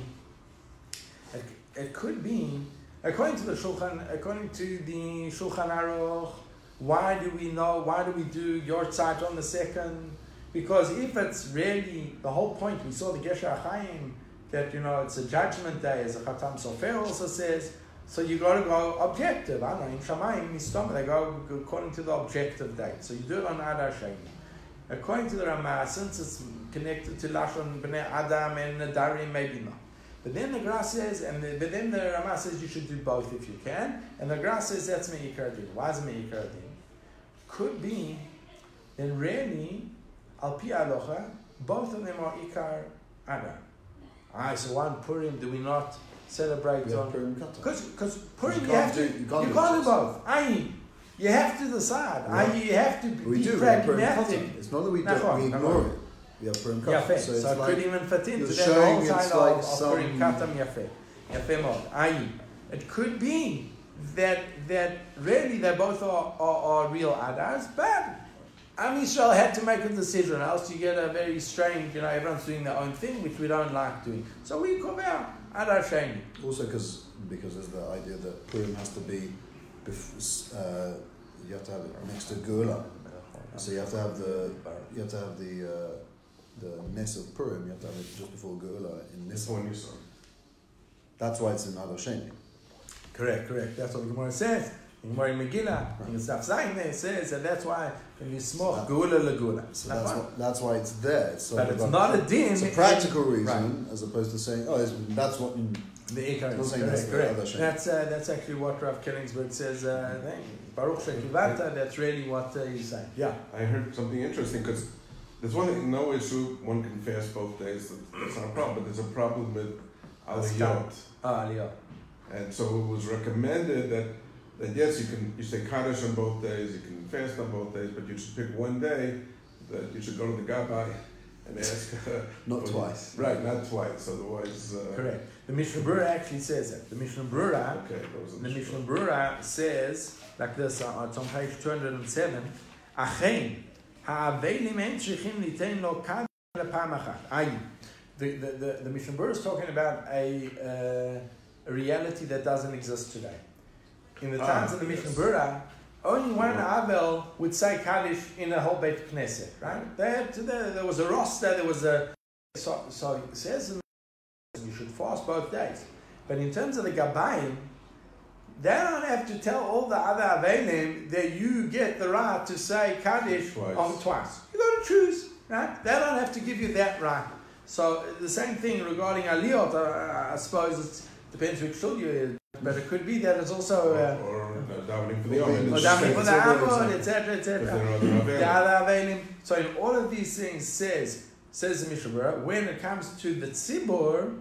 it, it could be, according to the Shulchan, according to the Shulchan Aruch, why do we know, why do we do yortzeit on the second? Because if it's really the whole point, we saw the Gesher Chaim, that, you know, it's a judgment day, as the Khatam Sofer also says, so you got to go objective. I know, in Shamayim, Mistoma, they go according to the objective date. So you do it on Adar Sheni. According to the Ramah, since it's connected to Lashon Bnei Adam and Nadarim, maybe not. But then the Gra says, and the, but then the Ramah says you should do both if you can, and the Gra says that's Me'ikar Din. Why is Me'ikar Din? Could be, then really, Al Pi Alocha, both of them are Ikar Adar. Ah, so one Purim, do we not celebrate We on Purim because Purim You you, can't have to do- you you can't can't, do both. both. I you have to decide. Right. I you have to be do. We pragmatic. It's not that we, don't, we ignore it. We have Purim Yeah, Katan. So So, like could even fit into you're that showing whole it's like of, some- Purim Katan Yafe. Yafe mod. I it could be that that really they both are, are, are real adars, but Am Yisrael had to make a decision, else you get a very strange, you know, everyone's doing their own thing, which we don't like doing. So we come out, Adar Sheni. Also, because because there's the idea that Purim has to be, bef- uh, you have to have it next to Geula. So you have to have the you have to have the uh, the Ness of Purim. You have to have it just before Geula in This Nisan. saw. That's why it's in Adar Sheni. Correct, correct. That's what the Gemara says. In Gemara in Megillah, in Zayin, says, and that's why when you smoke, Geula LaGeula. So that's why, that's why it's there. It's But it's not a din. It's a practical reason, Right. as opposed to saying, oh, that's what. In, The is correct, that's the correct. other. That's, uh, that's actually what Rav Killingsburg says. Uh, thing. Baruch Shekivata, that's really what uh, he's saying. Yeah. I heard something interesting because there's one no issue, one can fast both days, that's not a problem, but there's a problem with aliyot. Ah, yeah. And so it was recommended that, that yes, you can, you say Kaddish on both days, you can fast on both days, but you should pick one day that you should go to the Gabbai and ask. not twice. Right, not twice, otherwise. Uh, Correct. The Mishnah Brura actually says that. The Mishnah Brura, Okay, the the Mishnah Brura says like this. Uh, it's on page two hundred and seven. Achein ha'avelim en shechin litain lo kad lepam achat. Ayi. The, the, the, the Mishnah Brura is talking about a, uh, a reality that doesn't exist today. In the Ah, times of the Mishnah yes. Only one. Avel would say Kaddish in the whole Beit Knesset, right? They had there, there was a roster, there was a. So, so it says you should fast both days. But in terms of the Gabayim, they don't have to tell all the other Avelim that you get the right to say Kaddish Twice. on twice. You got to choose, right? They don't have to give you that right. So the same thing regarding Aliyot, uh, I suppose it depends which shul you're but it could be that it's also. Uh, davening for the Or or davening for the separate, etc., etc. The other Avelim. So in all of these things says says the Mishnah when it comes to the tzibur,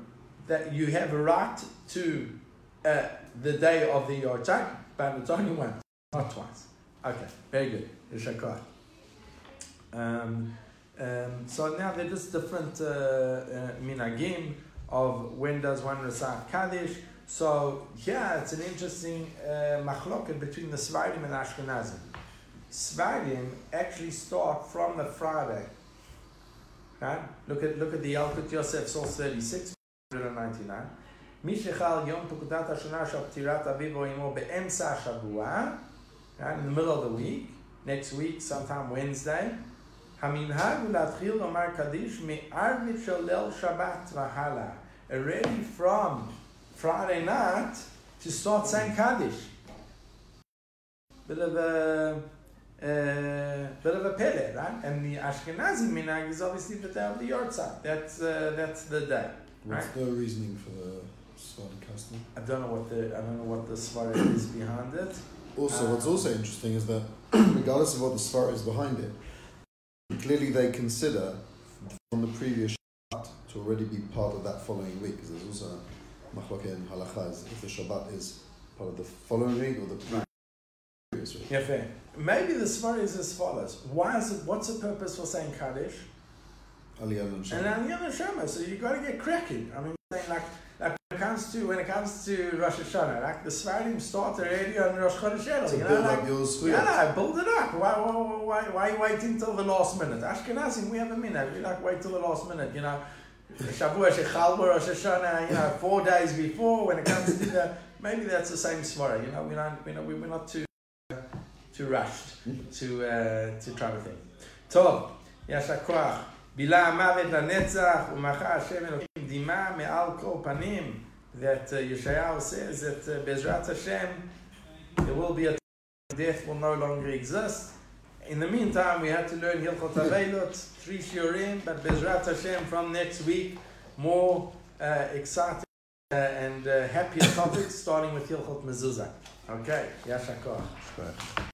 that you have a right to uh, the day of the Yortzeit, but it's only once, not twice. Okay, very good. Yeshakar. Um, um, so now there is different uh, uh, minagim of when does one recite Kaddish. So here it's an interesting uh, machloket between the Svardim and Ashkenazim. Svardim actually start from the Friday. Right? Look at look at the Yalkut Yosef source 36, 199. מי שחל יום פקודת השנה של פטירת אביו או אמו באמצע השבוע, right, in the middle of the week, next week, sometime Wednesday, המנהג הוא להתחיל לומר קדיש מערבית של ליל שבת והלאה. Already from Friday night to start saying Kaddish. Bit of a uh, bit of a pele, right? And the Ashkenazi minag is obviously the day of the Yortzeit. That's uh, that's the day. What's Right. the reasoning for the Swan custom? I don't know what the I don't know what the svara is behind it. Also, what's Um, also interesting is that regardless of what the svara is behind it, clearly they consider from the previous to already be part of that following week. Because there's also machloke in halacha is if the Shabbat is part of the following week or the previous week. Yeah, fair. Maybe the svara is as follows. Why is it? What's the purpose for saying Kaddish? Aliyah and And Shabbat. then the other Shema, so you've got to get cracking. I mean, saying like, like when it comes to when it comes to Rosh Hashanah, like the Svardim start already on Rosh Chodesh To you know, build like, up your yeah, no, build it up. Why, why, why, why are you waiting till the last minute? Ashkenazim, we have a minute. We like wait till the last minute, you know. Shavua Shechal Rosh Hashanah, you know, four days before. When it comes to the, maybe that's the same svara. You know, we don't, you know, we- we're not too, too rushed to uh, to try to think. טוב, יש הכוח. בילה המוות לנצח, ומחה השם אלוקים דמעה מעל כל פנים. That uh, Yeshayahu says that uh, Bezrat Hashem, there will be a time death will no longer exist. In the meantime, we had to learn Hilchot Avelot, three shiurim, but Bezrat Hashem from next week, more uh, exciting uh, and uh, happier topics, starting with Hilchot Mezuzah. Okay, Yashakor.